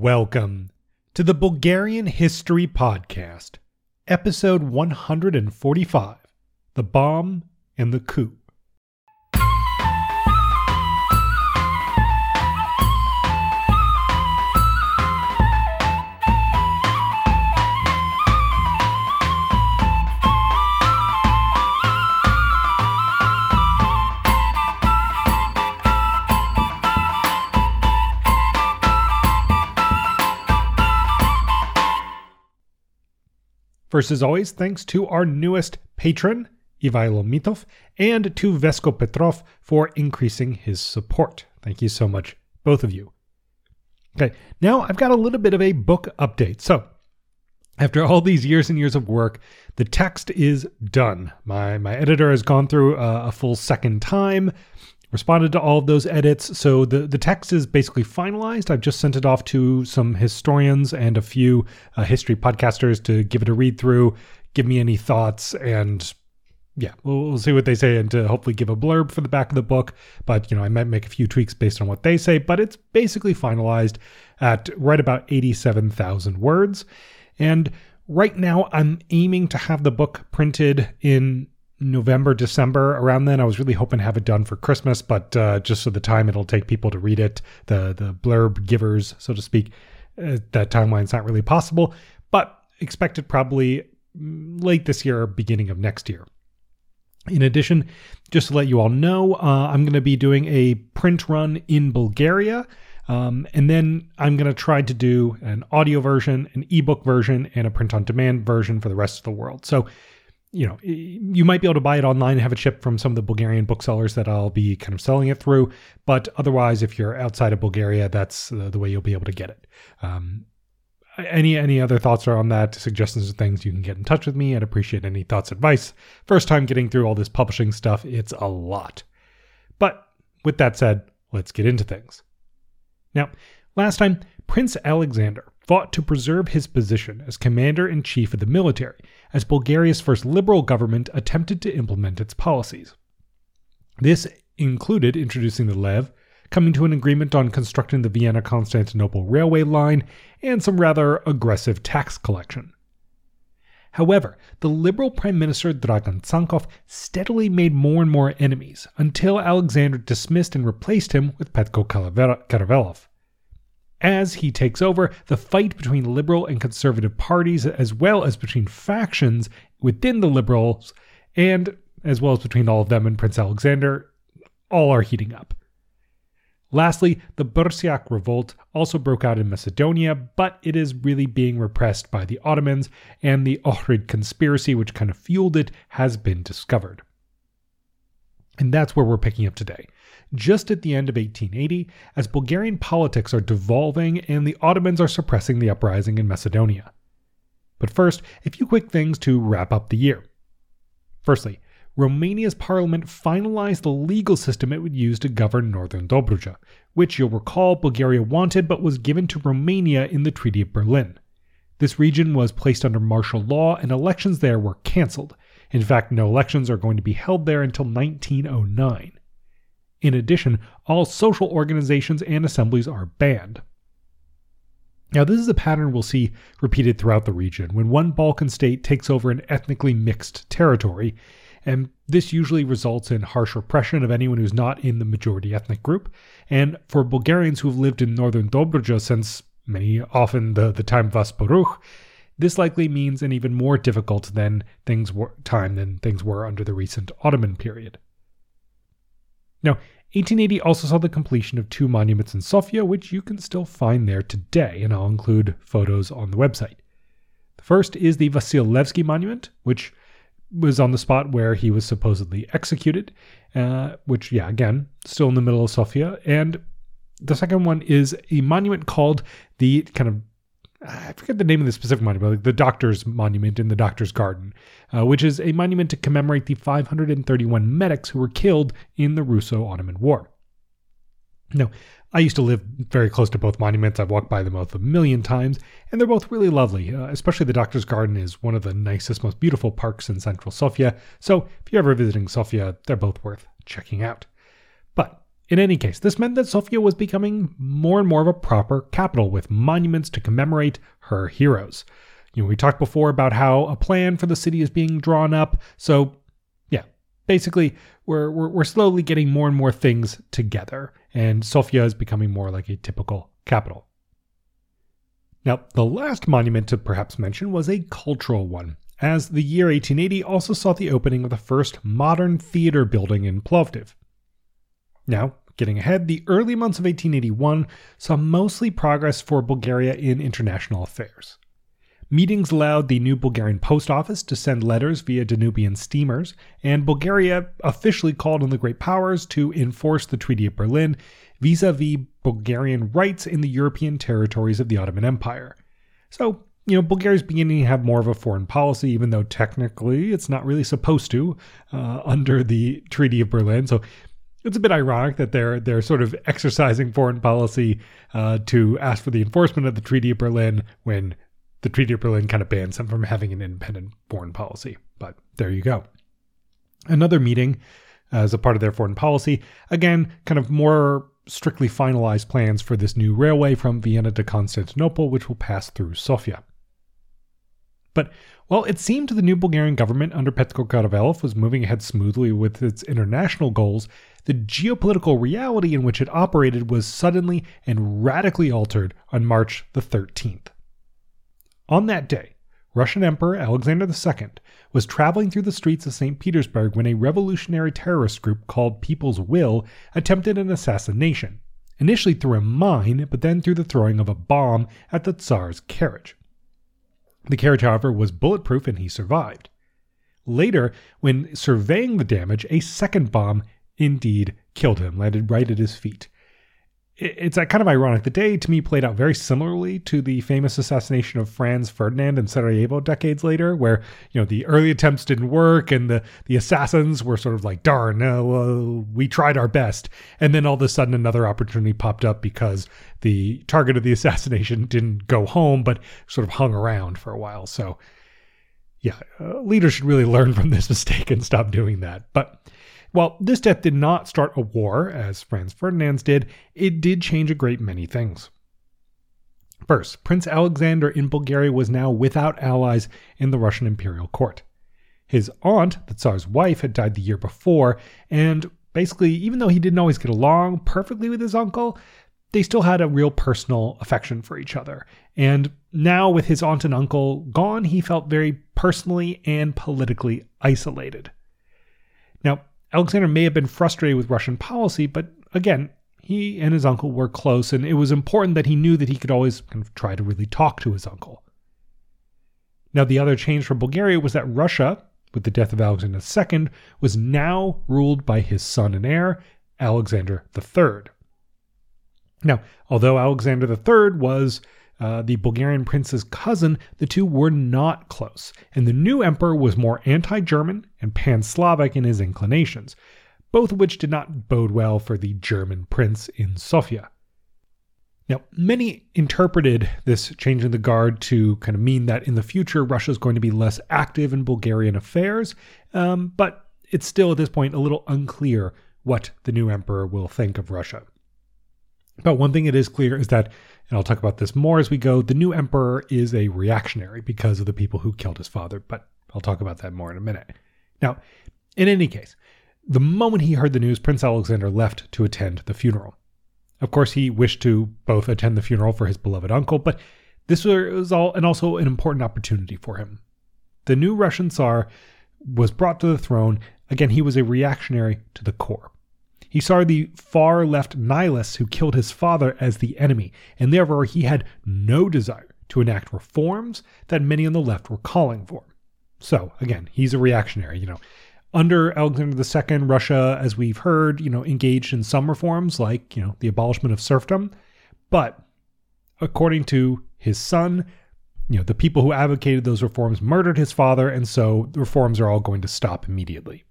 Welcome to the Bulgarian History Podcast, episode 145 The Bomb and the Coup. As always, thanks to our newest patron, Ivailo Mitov, and to Vesko Petrov for increasing his support. Thank you so much, both of you. Okay, now I've got a little bit of a book update. So, after all these years and years of work, the text is done. My my editor has gone through a, a full second time, responded to all of those edits. So the, the text is basically finalized. I've just sent it off to some historians and a few uh, history podcasters to give it a read through, give me any thoughts, and yeah, we'll, we'll, see what they say and to hopefully give a blurb for the back of the book. But, you know, I might make a few tweaks based on what they say, but it's basically finalized at right about 87,000 words. And right now, I'm aiming to have the book printed in November, December, around then. I was really hoping to have it done for Christmas, but uh, just so the time it'll take people to read it, the the blurb givers, so to speak, uh, that timeline's not really possible. But expect it probably mm, late this year, beginning of next year. In addition, just to let you all know, uh, I'm going to be doing a print run in Bulgaria. Um, and then I'm going to try to do an audio version, an ebook version, and a print on demand version for the rest of the world. So you know, you might be able to buy it online and have it shipped from some of the Bulgarian booksellers that I'll be kind of selling it through. But otherwise, if you're outside of Bulgaria, that's the way you'll be able to get it. Um, any any other thoughts on that, suggestions or things, you can get in touch with me. I'd appreciate any thoughts, advice. First time getting through all this publishing stuff, it's a lot. But with that said, let's get into things. Now, last time, Prince Alexander fought to preserve his position as commander in chief of the military as Bulgaria's first liberal government attempted to implement its policies. This included introducing the Lev, coming to an agreement on constructing the Vienna Constantinople railway line, and some rather aggressive tax collection. However, the liberal Prime Minister Dragan Tsankov steadily made more and more enemies until Alexander dismissed and replaced him with Petko Karavelov. As he takes over, the fight between liberal and conservative parties, as well as between factions within the liberals, and as well as between all of them and Prince Alexander, all are heating up. Lastly, the Bursiak revolt also broke out in Macedonia, but it is really being repressed by the Ottomans, and the Ohrid conspiracy, which kind of fueled it, has been discovered. And that's where we're picking up today just at the end of 1880, as Bulgarian politics are devolving and the Ottomans are suppressing the uprising in Macedonia. But first, a few quick things to wrap up the year. Firstly, Romania's parliament finalized the legal system it would use to govern northern Dobruja, which you'll recall Bulgaria wanted but was given to Romania in the Treaty of Berlin. This region was placed under martial law and elections there were cancelled. In fact, no elections are going to be held there until 1909. In addition, all social organizations and assemblies are banned. Now, this is a pattern we'll see repeated throughout the region when one Balkan state takes over an ethnically mixed territory, and this usually results in harsh repression of anyone who's not in the majority ethnic group. And for Bulgarians who have lived in northern Dobruja since many often the, the time of Asparuch, this likely means an even more difficult than things were time than things were under the recent Ottoman period. Now, 1880 also saw the completion of two monuments in Sofia, which you can still find there today, and I'll include photos on the website. The first is the Vasil Levski monument, which was on the spot where he was supposedly executed, uh, which, yeah, again, still in the middle of Sofia. And the second one is a monument called the kind of I forget the name of the specific monument, like the Doctor's Monument in the Doctor's Garden, uh, which is a monument to commemorate the 531 medics who were killed in the Russo Ottoman War. Now, I used to live very close to both monuments. I've walked by them both a million times, and they're both really lovely. Uh, especially the Doctor's Garden is one of the nicest, most beautiful parks in central Sofia. So if you're ever visiting Sofia, they're both worth checking out. In any case, this meant that Sofia was becoming more and more of a proper capital with monuments to commemorate her heroes. You know, we talked before about how a plan for the city is being drawn up. So, yeah, basically, we're, we're, we're slowly getting more and more things together, and Sofia is becoming more like a typical capital. Now, the last monument to perhaps mention was a cultural one, as the year 1880 also saw the opening of the first modern theater building in Plovdiv. Now, getting ahead, the early months of 1881 saw mostly progress for Bulgaria in international affairs. Meetings allowed the new Bulgarian post office to send letters via Danubian steamers, and Bulgaria officially called on the great powers to enforce the Treaty of Berlin vis a vis Bulgarian rights in the European territories of the Ottoman Empire. So, you know, Bulgaria's beginning to have more of a foreign policy, even though technically it's not really supposed to uh, under the Treaty of Berlin. So it's a bit ironic that they're they're sort of exercising foreign policy uh, to ask for the enforcement of the Treaty of Berlin when the Treaty of Berlin kind of bans them from having an independent foreign policy. But there you go. Another meeting as a part of their foreign policy, again, kind of more strictly finalized plans for this new railway from Vienna to Constantinople, which will pass through Sofia. But while it seemed the new Bulgarian government under Petko Karavelov was moving ahead smoothly with its international goals, the geopolitical reality in which it operated was suddenly and radically altered on March the 13th. On that day, Russian Emperor Alexander II was traveling through the streets of St. Petersburg when a revolutionary terrorist group called People's Will attempted an assassination, initially through a mine, but then through the throwing of a bomb at the Tsar's carriage. The carriage, however, was bulletproof and he survived. Later, when surveying the damage, a second bomb indeed killed him, landed right at his feet it's kind of ironic. The day to me played out very similarly to the famous assassination of Franz Ferdinand in Sarajevo decades later, where you know the early attempts didn't work and the the assassins were sort of like, "Darn, uh, well, we tried our best," and then all of a sudden another opportunity popped up because the target of the assassination didn't go home, but sort of hung around for a while. So, yeah, uh, leaders should really learn from this mistake and stop doing that. But while this death did not start a war, as Franz Ferdinand's did, it did change a great many things. First, Prince Alexander in Bulgaria was now without allies in the Russian imperial court. His aunt, the Tsar's wife, had died the year before, and basically, even though he didn't always get along perfectly with his uncle, they still had a real personal affection for each other. And now, with his aunt and uncle gone, he felt very personally and politically isolated. Alexander may have been frustrated with Russian policy, but again, he and his uncle were close, and it was important that he knew that he could always kind of try to really talk to his uncle. Now, the other change for Bulgaria was that Russia, with the death of Alexander II, was now ruled by his son and heir, Alexander III. Now, although Alexander III was uh, the Bulgarian prince's cousin, the two were not close, and the new emperor was more anti German and pan Slavic in his inclinations, both of which did not bode well for the German prince in Sofia. Now, many interpreted this change in the guard to kind of mean that in the future Russia is going to be less active in Bulgarian affairs, um, but it's still at this point a little unclear what the new emperor will think of Russia. But one thing it is clear is that and I'll talk about this more as we go. The new emperor is a reactionary because of the people who killed his father, but I'll talk about that more in a minute. Now, in any case, the moment he heard the news, Prince Alexander left to attend the funeral. Of course, he wished to both attend the funeral for his beloved uncle, but this was all and also an important opportunity for him. The new Russian Tsar was brought to the throne. Again, he was a reactionary to the core. He saw the far left nihilists who killed his father as the enemy, and therefore he had no desire to enact reforms that many on the left were calling for. So, again, he's a reactionary, you know. Under Alexander II, Russia, as we've heard, you know, engaged in some reforms like, you know, the abolishment of serfdom. But according to his son, you know, the people who advocated those reforms murdered his father, and so the reforms are all going to stop immediately.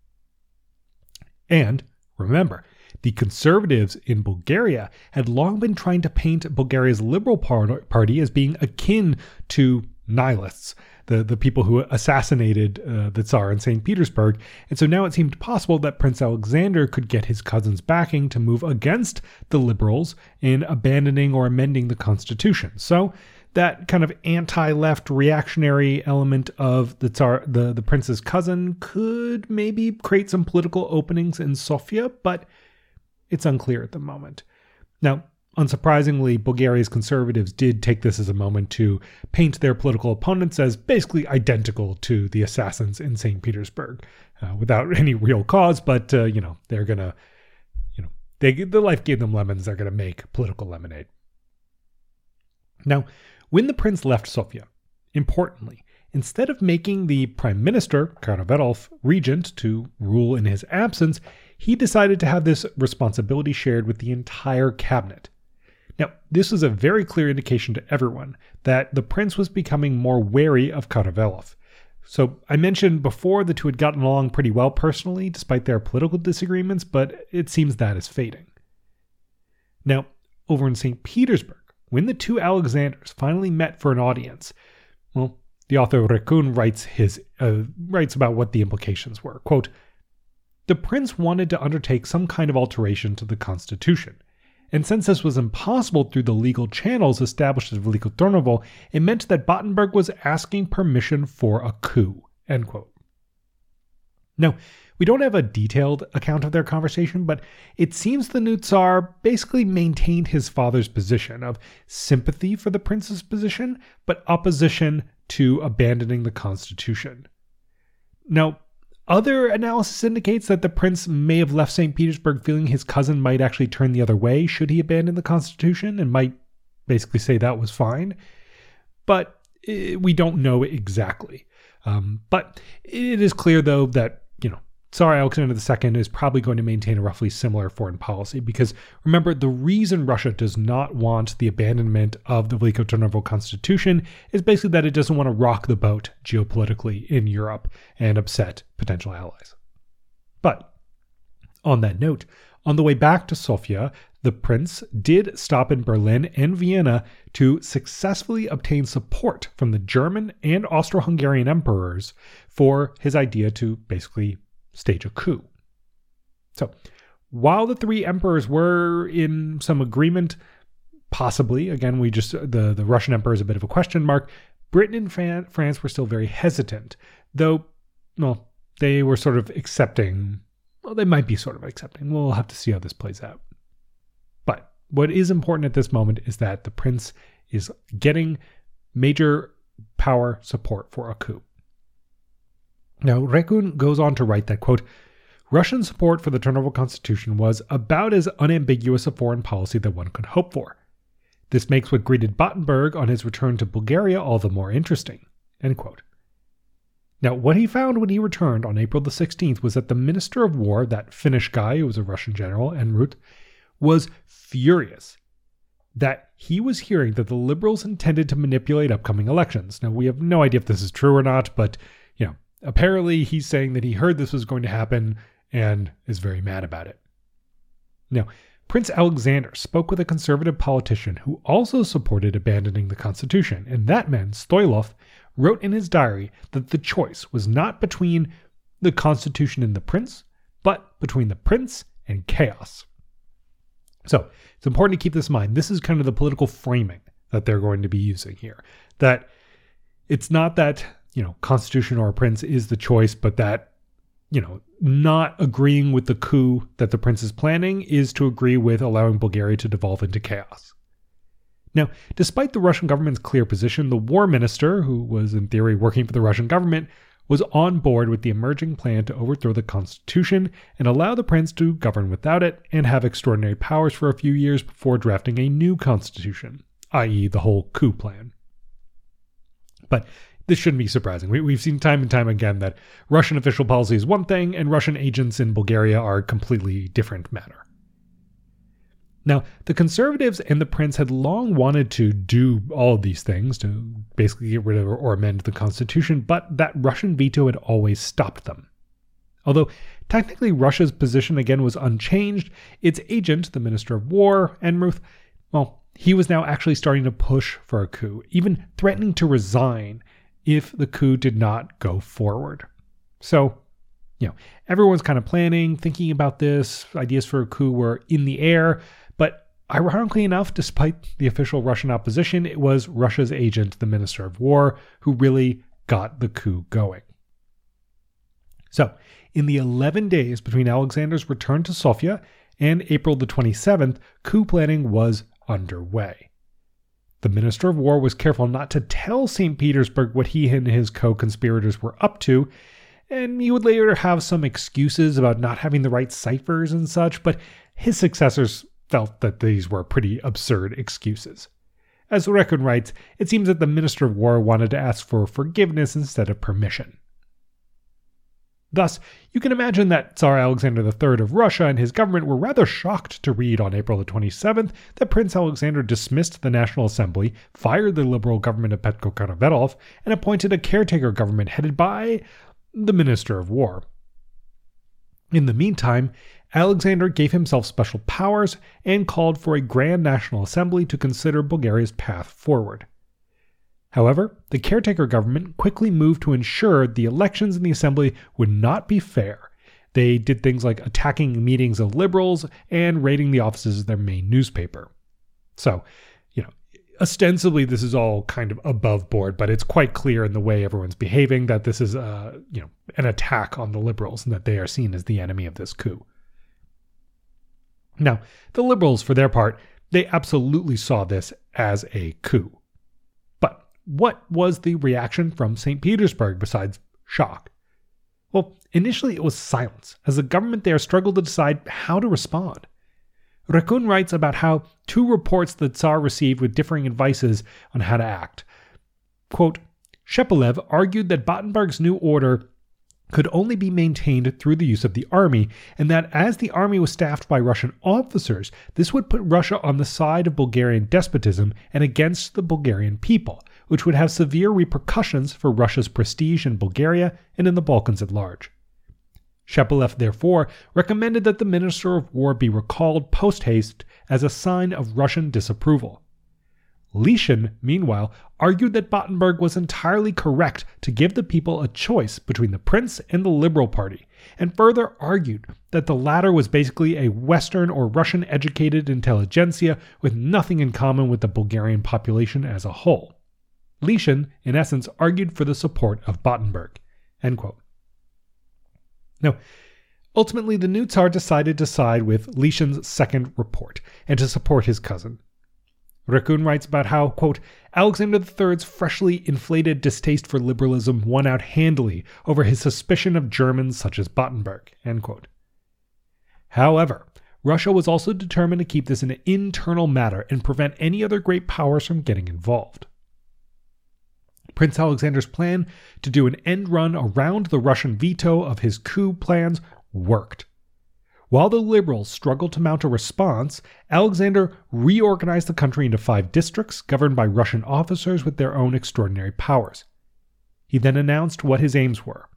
And Remember, the conservatives in Bulgaria had long been trying to paint Bulgaria's Liberal Party as being akin to nihilists, the, the people who assassinated uh, the Tsar in St. Petersburg. And so now it seemed possible that Prince Alexander could get his cousin's backing to move against the liberals in abandoning or amending the constitution. So that kind of anti-left reactionary element of the Tsar, the, the prince's cousin could maybe create some political openings in Sofia, but it's unclear at the moment. Now, unsurprisingly, Bulgaria's conservatives did take this as a moment to paint their political opponents as basically identical to the assassins in St. Petersburg, uh, without any real cause. But uh, you know, they're gonna, you know, they the life gave them lemons. They're gonna make political lemonade. Now, when the prince left Sofia, importantly, instead of making the prime minister, Karavelov, regent to rule in his absence, he decided to have this responsibility shared with the entire cabinet. Now, this was a very clear indication to everyone that the prince was becoming more wary of Karavelov. So, I mentioned before the two had gotten along pretty well personally, despite their political disagreements, but it seems that is fading. Now, over in St. Petersburg, when the two Alexanders finally met for an audience, well, the author Rekun writes his uh, writes about what the implications were. Quote, the prince wanted to undertake some kind of alteration to the constitution. And since this was impossible through the legal channels established at Veliko Tarnovo, it meant that Battenberg was asking permission for a coup. End quote. Now, we don't have a detailed account of their conversation, but it seems the new Tsar basically maintained his father's position of sympathy for the prince's position, but opposition to abandoning the constitution. Now, other analysis indicates that the prince may have left St. Petersburg feeling his cousin might actually turn the other way should he abandon the constitution and might basically say that was fine. But eh, we don't know exactly. Um, but it is clear, though, that, Tsar Alexander II is probably going to maintain a roughly similar foreign policy because remember, the reason Russia does not want the abandonment of the Veliko Tarnovo constitution is basically that it doesn't want to rock the boat geopolitically in Europe and upset potential allies. But on that note, on the way back to Sofia, the prince did stop in Berlin and Vienna to successfully obtain support from the German and Austro Hungarian emperors for his idea to basically stage a coup. So, while the three emperors were in some agreement, possibly, again, we just, the, the Russian emperor is a bit of a question mark, Britain and Fran- France were still very hesitant, though, well, they were sort of accepting, well, they might be sort of accepting. We'll have to see how this plays out. But what is important at this moment is that the prince is getting major power support for a coup. Now, Rekun goes on to write that, quote, Russian support for the Tarnovo constitution was about as unambiguous a foreign policy that one could hope for. This makes what greeted Battenberg on his return to Bulgaria all the more interesting. Now, what he found when he returned on April the 16th was that the Minister of War, that Finnish guy who was a Russian general, Ehrnrooth, was furious that he was hearing that the liberals intended to manipulate upcoming elections. Now, we have no idea if this is true or not, but Apparently, he's saying that he heard this was going to happen and is very mad about it. Now, Prince Alexander spoke with a conservative politician who also supported abandoning the Constitution, and that man, Stoilov, wrote in his diary that the choice was not between the Constitution and the prince, but between the prince and chaos. So it's important to keep this in mind. This is kind of the political framing that they're going to be using here. That it's not that you know, constitution or a prince is the choice, but that, you know, not agreeing with the coup that the prince is planning is to agree with allowing Bulgaria to devolve into chaos. Now, despite the Russian government's clear position, the war minister, who was in theory working for the Russian government, was on board with the emerging plan to overthrow the constitution and allow the prince to govern without it and have extraordinary powers for a few years before drafting a new constitution, i.e., the whole coup plan. But this shouldn't be surprising. We, have seen time and time again that Russian official policy is one thing and Russian agents in Bulgaria are a completely different matter. Now, the conservatives and the prince had long wanted to do all of these things to basically get rid of or amend the constitution, but that Russian veto had always stopped them. Although technically Russia's position again was unchanged, its agent, the Minister of War, Ehrnrooth, well, he was now actually starting to push for a coup, even threatening to resign if the coup did not go forward. So, you know, everyone's kind of planning, thinking about this. Ideas for a coup were in the air, but ironically enough, despite the official Russian opposition, it was Russia's agent, the Minister of War, who really got the coup going. So, in the 11 days between Alexander's return to Sofia and April the 27th, coup planning was underway. The Minister of War was careful not to tell St. Petersburg what he and his co conspirators were up to, and he would later have some excuses about not having the right ciphers and such, but his successors felt that these were pretty absurd excuses. As Rekun writes, it seems that the Minister of War wanted to ask for forgiveness instead of permission. Thus, you can imagine that Tsar Alexander III of Russia and his government were rather shocked to read on April the 27th that Prince Alexander dismissed the National Assembly, fired the liberal government of Petko Karavelov, and appointed a caretaker government headed by the Minister of War. In the meantime, Alexander gave himself special powers and called for a Grand National Assembly to consider Bulgaria's path forward. However, the caretaker government quickly moved to ensure the elections in the assembly would not be fair. They did things like attacking meetings of liberals and raiding the offices of their main newspaper. So, you know, ostensibly this is all kind of above board, but it's quite clear in the way everyone's behaving that this is a, you know, an attack on the liberals and that they are seen as the enemy of this coup. Now, the liberals, for their part, they absolutely saw this as a coup what was the reaction from St. Petersburg besides shock? Well, initially it was silence, as the government there struggled to decide how to respond. Rekun writes about how two reports the Tsar received with differing advices on how to act. Quote, argued that Battenberg's new order could only be maintained through the use of the army, and that as the army was staffed by Russian officers, this would put Russia on the side of Bulgarian despotism and against the Bulgarian people, which would have severe repercussions for Russia's prestige in Bulgaria and in the Balkans at large. Shepelev therefore recommended that the Minister of War be recalled post haste as a sign of Russian disapproval. Lieschen, meanwhile, argued that Battenberg was entirely correct to give the people a choice between the prince and the Liberal Party, and further argued that the latter was basically a Western or Russian educated intelligentsia with nothing in common with the Bulgarian population as a whole. Lieschen, in essence, argued for the support of Battenberg. Now, ultimately, the new Tsar decided to side with Lieschen's second report and to support his cousin. Rekun writes about how, quote, Alexander III's freshly inflated distaste for liberalism won out handily over his suspicion of Germans such as Battenberg, end quote. However, Russia was also determined to keep this an internal matter and prevent any other great powers from getting involved. Prince Alexander's plan to do an end run around the Russian veto of his coup plans worked. While the liberals struggled to mount a response, Alexander reorganized the country into five districts governed by Russian officers with their own extraordinary powers. He then announced what his aims were.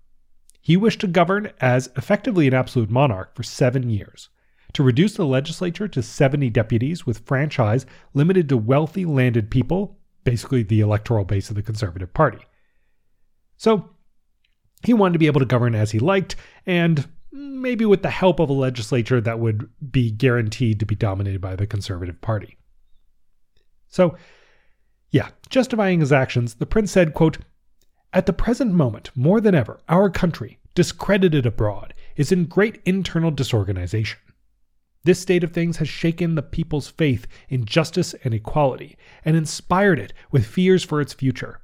He wished to govern as effectively an absolute monarch for seven years, to reduce the legislature to 70 deputies with franchise limited to wealthy landed people basically the electoral base of the Conservative Party. So he wanted to be able to govern as he liked, and maybe with the help of a legislature that would be guaranteed to be dominated by the Conservative Party. So, yeah, justifying his actions, the prince said, quote, At the present moment, more than ever, our country, discredited abroad, is in great internal disorganization. This state of things has shaken the people's faith in justice and equality, and inspired it with fears for its future.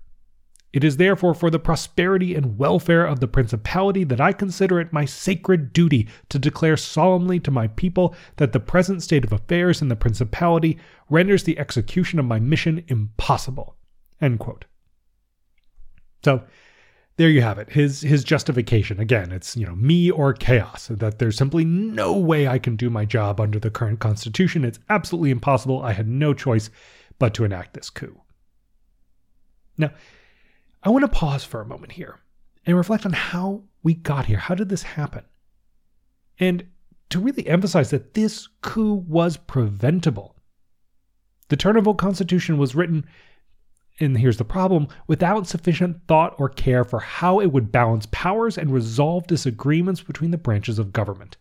It is therefore for the prosperity and welfare of the principality that I consider it my sacred duty to declare solemnly to my people that the present state of affairs in the principality renders the execution of my mission impossible. So, there you have it. His his justification. Again, it's you know me or chaos. That there's simply no way I can do my job under the current constitution. It's absolutely impossible. I had no choice but to enact this coup. Now, I want to pause for a moment here and reflect on how we got here. How did this happen? And to really emphasize that this coup was preventable. The Tarnovo Constitution was written and here's the problem, without sufficient thought or care for how it would balance powers and resolve disagreements between the branches of government.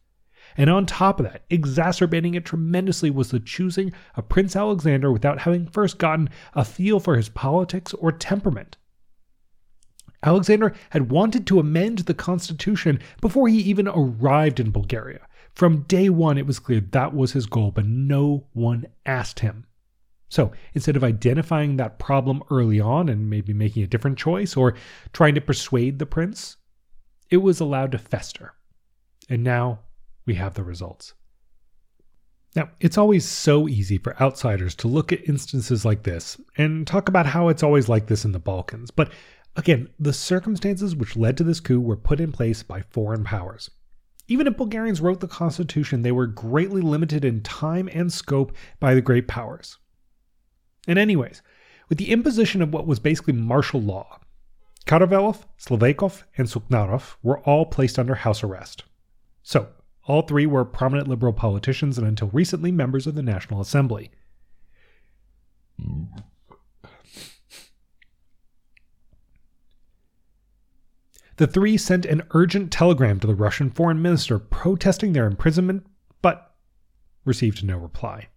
And on top of that, exacerbating it tremendously was the choosing of Prince Alexander without having first gotten a feel for his politics or temperament. Alexander had wanted to amend the constitution before he even arrived in Bulgaria. From day one, it was clear that was his goal, but no one asked him. So instead of identifying that problem early on and maybe making a different choice or trying to persuade the prince, it was allowed to fester. And now we have the results. Now, it's always so easy for outsiders to look at instances like this and talk about how it's always like this in the Balkans. But again, the circumstances which led to this coup were put in place by foreign powers. Even if Bulgarians wrote the constitution, they were greatly limited in time and scope by the great powers. And, anyways, with the imposition of what was basically martial law, Karavelov, Slaveykov, and Suknarov were all placed under house arrest. So, all three were prominent liberal politicians and until recently members of the National Assembly. The three sent an urgent telegram to the Russian foreign minister protesting their imprisonment, but received no reply.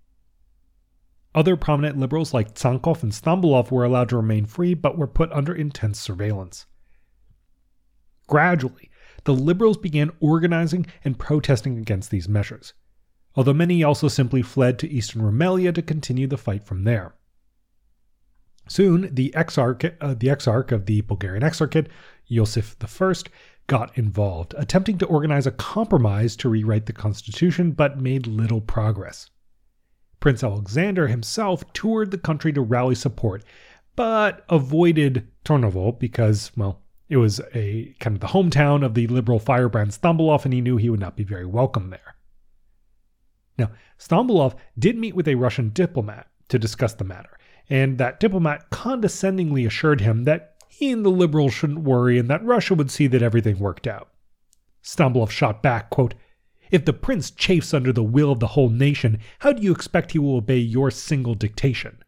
Other prominent liberals like Tsankov and Stambulov were allowed to remain free but were put under intense surveillance. Gradually, the liberals began organizing and protesting against these measures, although many also simply fled to eastern Rumelia to continue the fight from there. Soon, the exarch, uh, the exarch of the Bulgarian Exarchate, Yosif I, got involved, attempting to organize a compromise to rewrite the constitution, but made little progress. Prince Alexander himself toured the country to rally support, but avoided Turnovo because, well, it was a kind of the hometown of the liberal firebrand Stambulov, and he knew he would not be very welcome there. Now, Stambulov did meet with a Russian diplomat to discuss the matter, and that diplomat condescendingly assured him that he and the liberals shouldn't worry and that Russia would see that everything worked out. Stambulov shot back, quote, if the prince chafes under the will of the whole nation, how do you expect he will obey your single dictation?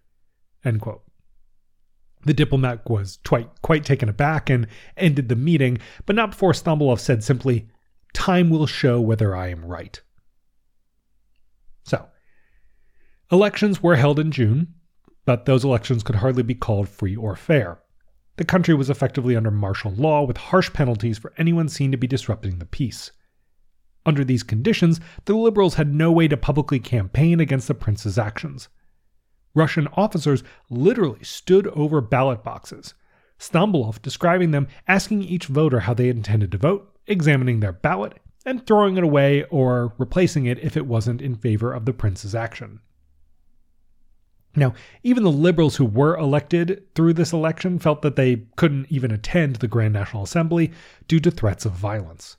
The diplomat was quite, quite taken aback and ended the meeting, but not before Stambulov said simply, Time will show whether I am right. So, elections were held in June, but those elections could hardly be called free or fair. The country was effectively under martial law with harsh penalties for anyone seen to be disrupting the peace. Under these conditions, the liberals had no way to publicly campaign against the prince's actions. Russian officers literally stood over ballot boxes, Stambulov describing them asking each voter how they intended to vote, examining their ballot, and throwing it away or replacing it if it wasn't in favor of the prince's action. Now, even the liberals who were elected through this election felt that they couldn't even attend the Grand National Assembly due to threats of violence.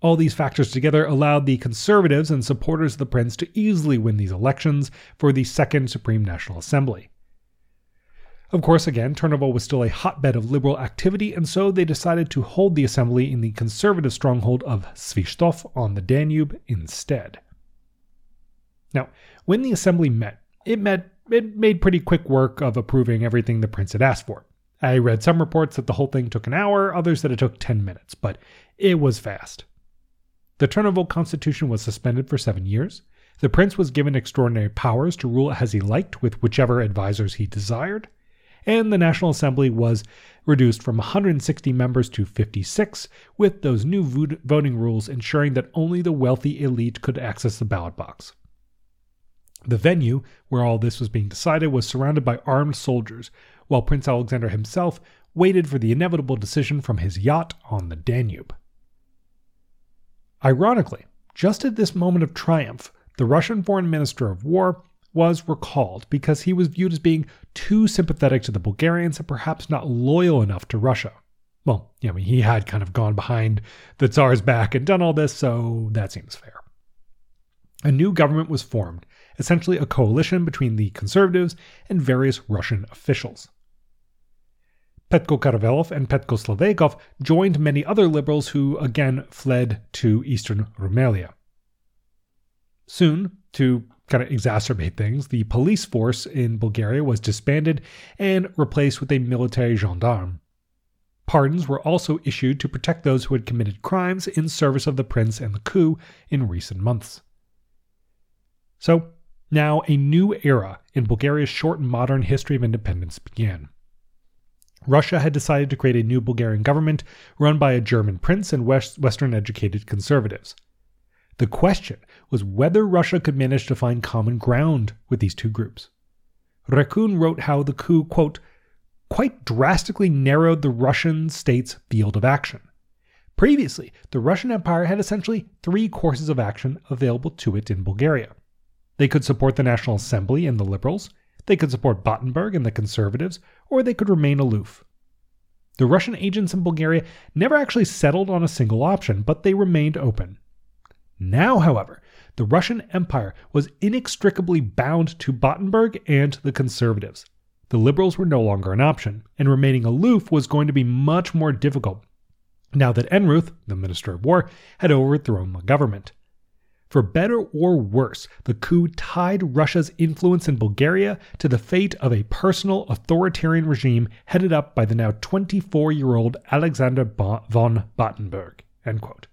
All these factors together allowed the conservatives and supporters of the prince to easily win these elections for the Second Supreme National Assembly. Of course, again, Turnovo was still a hotbed of liberal activity, and so they decided to hold the assembly in the conservative stronghold of Svistov on the Danube instead. Now, when the assembly met, it met it made pretty quick work of approving everything the prince had asked for. I read some reports that the whole thing took an hour, others that it took 10 minutes, but it was fast. The Turnovo constitution was suspended for seven years. The prince was given extraordinary powers to rule as he liked with whichever advisors he desired. And the National Assembly was reduced from 160 members to 56, with those new voting rules ensuring that only the wealthy elite could access the ballot box. The venue, where all this was being decided, was surrounded by armed soldiers, while Prince Alexander himself waited for the inevitable decision from his yacht on the Danube. Ironically, just at this moment of triumph, the Russian Foreign Minister of War was recalled because he was viewed as being too sympathetic to the Bulgarians and perhaps not loyal enough to Russia. Well, I mean, he had kind of gone behind the Tsar's back and done all this, so that seems fair. A new government was formed, essentially a coalition between the conservatives and various Russian officials. Petko Karavelov and Petko Slaveykov joined many other liberals who again fled to eastern Rumelia. Soon, to kind of exacerbate things, the police force in Bulgaria was disbanded and replaced with a military gendarme. Pardons were also issued to protect those who had committed crimes in service of the prince and the coup in recent months. So, now a new era in Bulgaria's short and modern history of independence began. Russia had decided to create a new Bulgarian government run by a German prince and West- Western educated conservatives. The question was whether Russia could manage to find common ground with these two groups. Rekun wrote how the coup, quote, quite drastically narrowed the Russian state's field of action. Previously, the Russian Empire had essentially three courses of action available to it in Bulgaria. They could support the National Assembly and the Liberals, they could support Battenberg and the Conservatives, or they could remain aloof. The Russian agents in Bulgaria never actually settled on a single option, but they remained open. Now, however, the Russian Empire was inextricably bound to Battenberg and the Conservatives. The liberals were no longer an option, and remaining aloof was going to be much more difficult now that Ehrnrooth, the Minister of War, had overthrown the government. For better or worse, the coup tied Russia's influence in Bulgaria to the fate of a personal authoritarian regime headed up by the now 24 year old Alexander von Battenberg. End quote.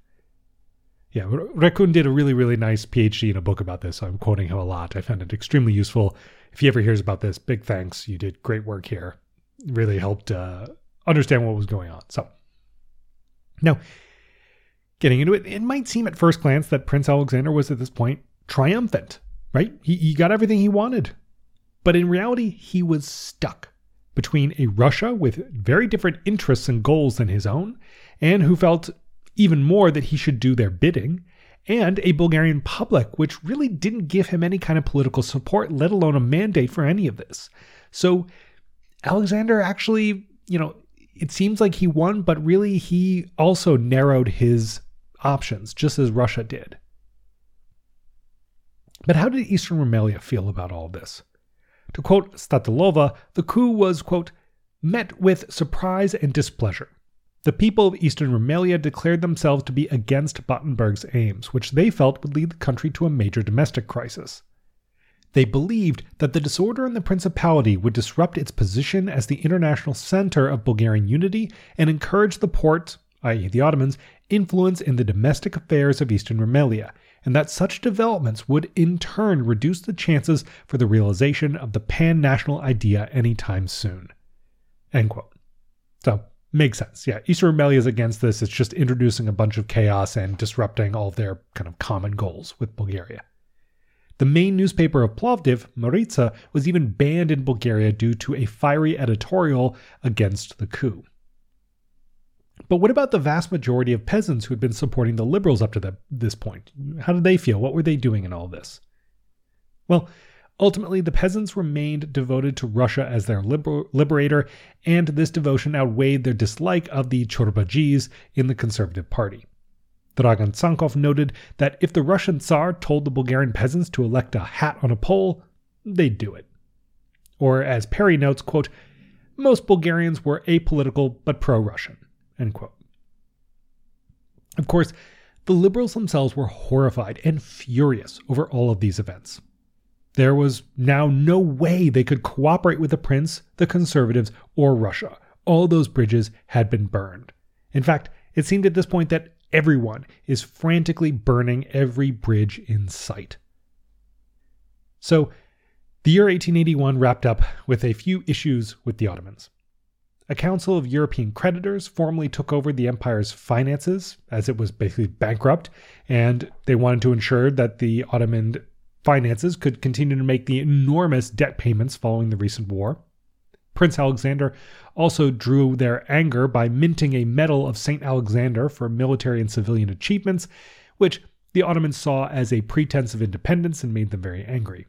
Yeah, Rekun did a really, really nice PhD in a book about this, so I'm quoting him a lot. I found it extremely useful if he ever hears about this, big thanks. You did great work here. Really helped uh, understand what was going on. So, now, getting into it, it might seem at first glance that Prince Alexander was at this point triumphant, right? He, he got everything he wanted. But in reality, he was stuck between a Russia with very different interests and goals than his own, and who felt even more that he should do their bidding, and a Bulgarian public which really didn't give him any kind of political support, let alone a mandate for any of this. So Alexander actually, you know, it seems like he won, but really he also narrowed his options, just as Russia did. But how did Eastern Rumelia feel about all this? To quote Statelova, the coup was, quote, met with surprise and displeasure. The people of Eastern Rumelia declared themselves to be against Battenberg's aims, which they felt would lead the country to a major domestic crisis. They believed that the disorder in the principality would disrupt its position as the international center of Bulgarian unity and encourage the Porte, i.e., the Ottomans, influence in the domestic affairs of Eastern Rumelia, and that such developments would in turn reduce the chances for the realization of the pan national idea anytime soon. So, Makes sense. Yeah. Eastern Rumelia is against this. It's just introducing a bunch of chaos and disrupting all their kind of common goals with Bulgaria. The main newspaper of Plovdiv, Maritsa, was even banned in Bulgaria due to a fiery editorial against the coup. But what about the vast majority of peasants who had been supporting the liberals up to the, this point? How did they feel? What were they doing in all this? Well, Ultimately, the peasants remained devoted to Russia as their liber- liberator, and this devotion outweighed their dislike of the Chorbajis in the Conservative Party. Dragan Tsankov noted that if the Russian Tsar told the Bulgarian peasants to elect a hat on a pole, they'd do it. Or, as Perry notes, quote, most Bulgarians were apolitical but pro Russian. Of course, the liberals themselves were horrified and furious over all of these events. There was now no way they could cooperate with the prince, the conservatives, or Russia. All those bridges had been burned. In fact, it seemed at this point that everyone is frantically burning every bridge in sight. So, the year 1881 wrapped up with a few issues with the Ottomans. A council of European creditors formally took over the empire's finances as it was basically bankrupt, and they wanted to ensure that the Ottoman finances could continue to make the enormous debt payments following the recent war. Prince Alexander also drew their anger by minting a medal of St. Alexander for military and civilian achievements, which the Ottomans saw as a pretense of independence and made them very angry.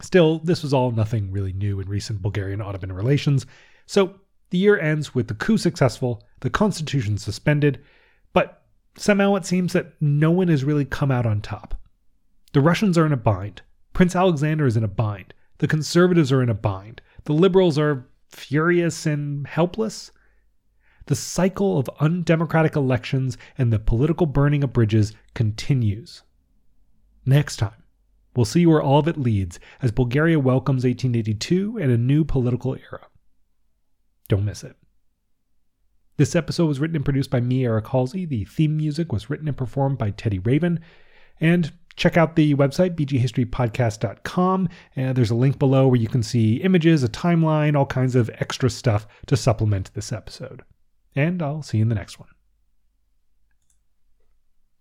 Still, this was all nothing really new in recent Bulgarian Ottoman relations, so the year ends with the coup successful, the constitution suspended, but somehow it seems that no one has really come out on top. The Russians are in a bind. Prince Alexander is in a bind. The conservatives are in a bind. The liberals are furious and helpless. The cycle of undemocratic elections and the political burning of bridges continues. Next time We'll see where all of it leads as Bulgaria welcomes 1882 and a new political era. Don't miss it. This episode was written and produced by me, Eric Halsey. The theme music was written and performed by Teddy Raven. And check out the website, bghistorypodcast.com. And there's a link below where you can see images, a timeline, all kinds of extra stuff to supplement this episode. And I'll see you in the next one.